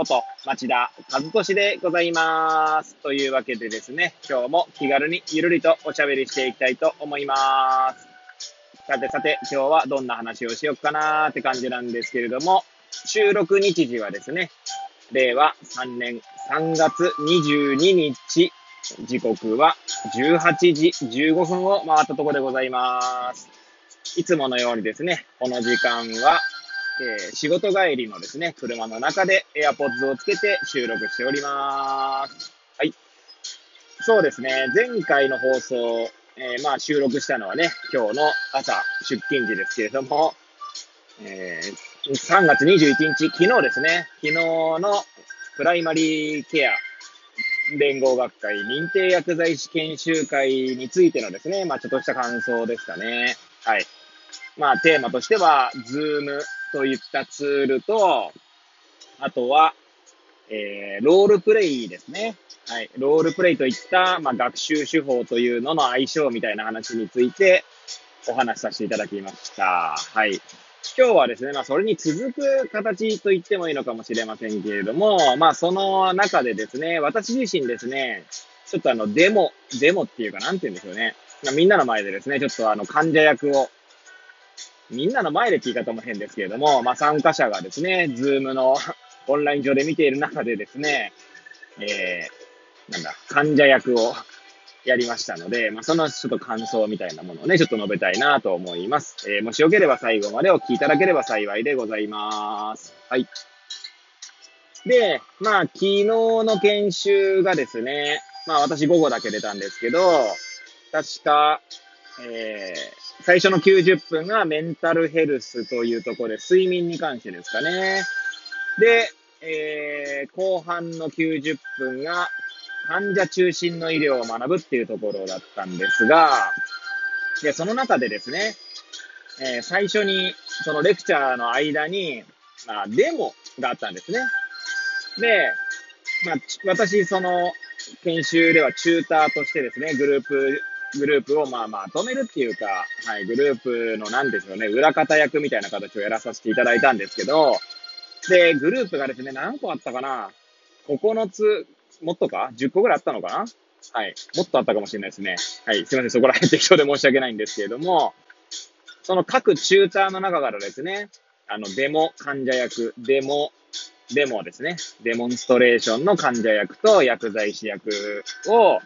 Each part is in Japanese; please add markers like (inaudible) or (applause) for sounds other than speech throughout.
こと町田和俊でございます。というわけでですね、今日も気軽にゆるりとおしゃべりしていきたいと思います。さてさて、今日はどんな話をしよっかなーって感じなんですけれども、収録日時はですね、令和3年3月22日、時刻は18時15分を回ったところでございます。いつものようにですね、この時間はえー、仕事帰りのですね、車の中で AirPods をつけて収録しております。はい。そうですね、前回の放送、えー、まあ収録したのはね、今日の朝出勤時ですけれども、えー、3月21日、昨日ですね、昨日のプライマリーケア連合学会認定薬剤師研修会についてのですね、まあちょっとした感想ですかね。はい。まあテーマとしては、ズームといったツールと、あとは、えー、ロールプレイですね。はい。ロールプレイといった、まあ、学習手法というのの相性みたいな話についてお話しさせていただきました。はい。今日はですね、まあ、それに続く形と言ってもいいのかもしれませんけれども、まあ、その中でですね、私自身ですね、ちょっとあの、デモ、デモっていうか、なんて言うんでしょうね。まあ、みんなの前でですね、ちょっとあの、患者役をみんなの前でって言い方も変ですけれども、まあ、参加者がですね、ズームの (laughs) オンライン上で見ている中でですね、えー、なんだ、患者役をやりましたので、まあ、そのちょっと感想みたいなものをね、ちょっと述べたいなと思います。えー、もしよければ最後までお聞きいただければ幸いでございます。はい。で、まあ、昨日の研修がですね、まあ、私午後だけ出たんですけど、確か、えー、最初の90分がメンタルヘルスというところで、睡眠に関してですかね。で、えー、後半の90分が患者中心の医療を学ぶっていうところだったんですが、で、その中でですね、えー、最初に、そのレクチャーの間に、まあ、デモがあったんですね。で、まあ、私、その、研修ではチューターとしてですね、グループグループをまあまとめるっていうか、はい、グループのなんでしょうね、裏方役みたいな形をやらさせていただいたんですけど、で、グループがですね、何個あったかな ?9 つ、もっとか ?10 個ぐらいあったのかなはい。もっとあったかもしれないですね。はい。すいません。そこら辺適当で申し訳ないんですけれども、その各チューターの中からですね、あの、デモ患者役、デモ、デモですね。デモンストレーションの患者役と薬剤師役を、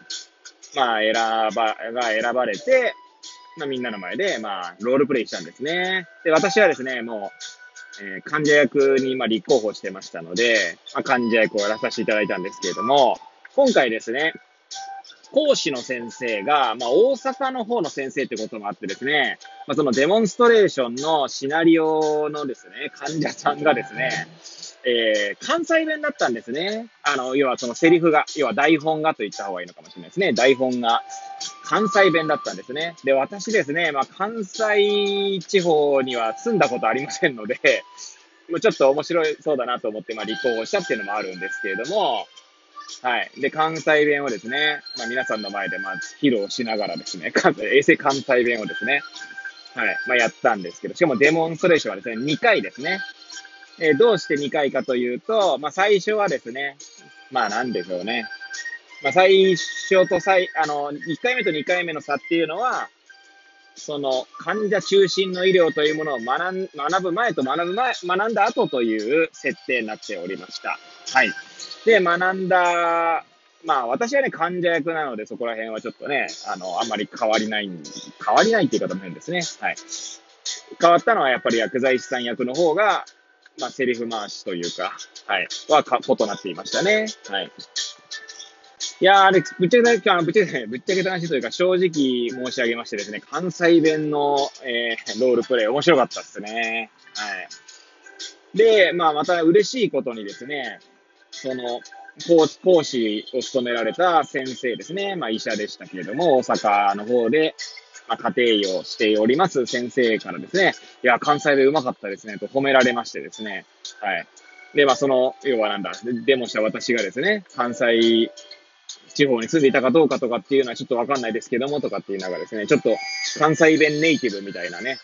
まあ、選ば、が選ばれて、まあ、みんなの前で、まあ、ロールプレイしたんですね。で、私はですね、もう、えー、患者役に、まあ、立候補してましたので、まあ、患者役をやらさせていただいたんですけれども、今回ですね、講師の先生が、まあ、大阪の方の先生ってこともあってですね、まあ、そのデモンストレーションのシナリオのですね、患者さんがですね、えー、関西弁だったんですね。あの、要はそのセリフが、要は台本がと言った方がいいのかもしれないですね。台本が関西弁だったんですね。で、私ですね、まあ、関西地方には住んだことありませんので、もうちょっと面白いそうだなと思って、まあ、立候補したっていうのもあるんですけれども、はい。で、関西弁をですね、まあ、皆さんの前で、まあ、披露しながらですね、衛星関西弁をですね、はい。まあ、やったんですけど、しかもデモンストレーションはですね、2回ですね。えー、どうして2回かというと、まあ、最初はですね、まあ、なんでしょうね。まあ、最初と最、あの、1回目と2回目の差っていうのは、その、患者中心の医療というものを学ん学ぶ前と学ぶ前、学んだ後という設定になっておりました。はい。で、学んだ、まあ私はね、患者役なのでそこら辺はちょっとね、あの、あんまり変わりない、変わりないっていう方も変ですね。はい。変わったのはやっぱり薬剤師さん役の方が、まあ、セリフ回しというか、はい、は、か、異なっていましたね。はい。いやー、あれ、ぶっちゃけた、ぶっちゃけ、ぶっちゃけた話というか、正直申し上げましてですね、関西弁の、えー、ロールプレイ面白かったですね。はい。で、まあ、また嬉しいことにですね、その、講師を務められた先生ですね。まあ医者でしたけれども、大阪の方で、まあ、家庭医をしております先生からですね、いや、関西でうまかったですね、と褒められましてですね。はい。で、まあその、要はなんだ、デモした私がですね、関西地方に住んでいたかどうかとかっていうのはちょっとわかんないですけども、とかっていうのがですね、ちょっと関西弁ネイティブみたいなね、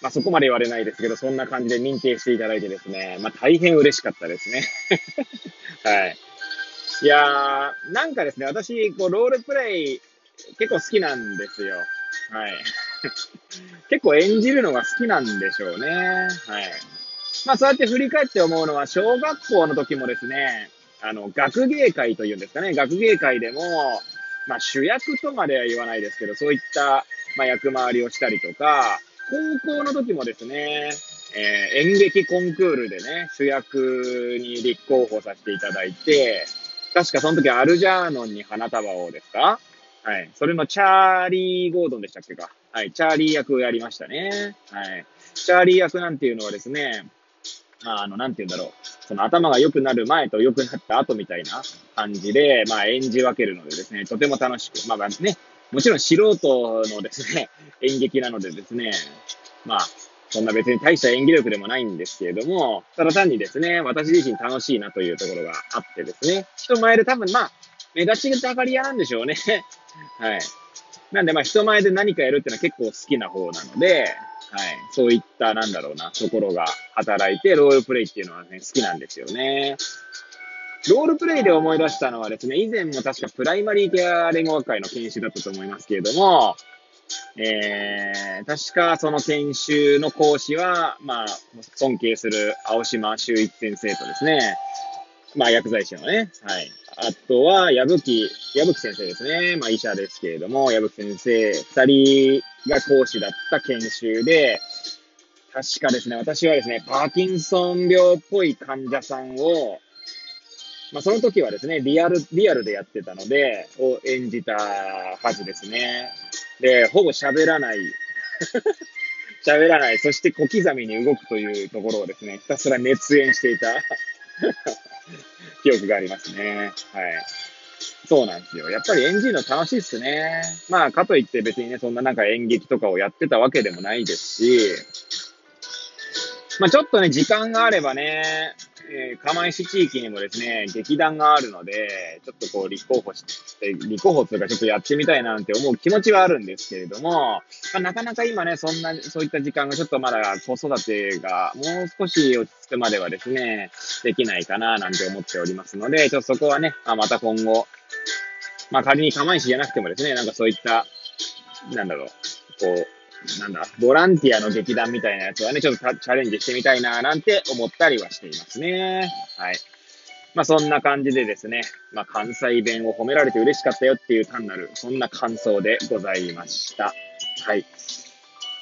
まあそこまで言われないですけど、そんな感じで認定していただいてですね、まあ大変嬉しかったですね。(laughs) はい。いやー、なんかですね、私、こう、ロールプレイ結構好きなんですよ。はい。(laughs) 結構演じるのが好きなんでしょうね。はい。まあそうやって振り返って思うのは、小学校の時もですね、あの、学芸会というんですかね、学芸会でも、まあ主役とまでは言わないですけど、そういった、まあ役回りをしたりとか、高校の時もですね、えー、演劇コンクールでね、主役に立候補させていただいて、確かその時アルジャーノンに花束をですか？はい。それのチャーリー・ゴードンでしたっけか？はい。チャーリー役をやりましたね。はい。チャーリー役なんていうのはですね、あ、あの、なんて言うんだろう。その頭が良くなる前と良くなった後みたいな感じで、まあ、演じ分けるのでですね、とても楽しく。まあ、ね、もちろん素人のですね、演劇なのでですね、まあ、そんな別に大した演技力でもないんですけれども、ただ単にですね、私自身楽しいなというところがあってですね、人前で多分まあ、目立ちたがり屋なんでしょうね。(laughs) はい。なんでまあ人前で何かやるっていうのは結構好きな方なので、はい。そういった、なんだろうな、ところが働いて、ロールプレイっていうのはね、好きなんですよね。ロールプレイで思い出したのはですね、以前も確かプライマリーケア連合会の研修だったと思いますけれども、えー、確かその研修の講師は、まあ、尊敬する青島修一先生とですね、まあ、薬剤師のね、はい。あとは、矢吹、矢吹先生ですね。まあ、医者ですけれども、矢吹先生、二人が講師だった研修で、確かですね、私はですね、パーキンソン病っぽい患者さんを、まあ、その時はですね、リアル、リアルでやってたので、を演じたはずですね。で、ほぼ喋らない。(laughs) 喋らない。そして小刻みに動くというところをですね、ひたすら熱演していた (laughs) 記憶がありますね。はい。そうなんですよ。やっぱり演じるの楽しいっすね。まあ、かといって別にね、そんななんか演劇とかをやってたわけでもないですし、まあちょっとね、時間があればね、えー、釜石地域にもですね、劇団があるので、ちょっとこう立候補して、立候補というかちょっとやってみたいなんて思う気持ちはあるんですけれども、まあ、なかなか今ね、そんな、そういった時間がちょっとまだ子育てがもう少し落ち着くまではですね、できないかななんて思っておりますので、ちょっとそこはね、あ、また今後、まあ仮に釜石じゃなくてもですね、なんかそういった、なんだろう、こう、なんだ、ボランティアの劇団みたいなやつはね、ちょっとチャレンジしてみたいな、なんて思ったりはしていますね。はい。まあそんな感じでですね、まあ関西弁を褒められて嬉しかったよっていう単なる、そんな感想でございました。はい。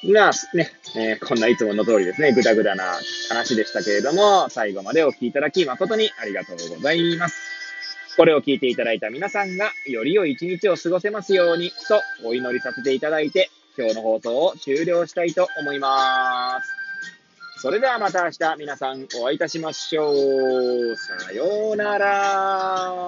が、ね、えー、こんないつもの通りですね、ぐだぐだな話でしたけれども、最後までお聞きいただき誠にありがとうございます。これを聞いていただいた皆さんが、より良い一日を過ごせますように、とお祈りさせていただいて、今日の放送を終了したいと思います。それではまた明日皆さんお会いいたしましょう。さようなら。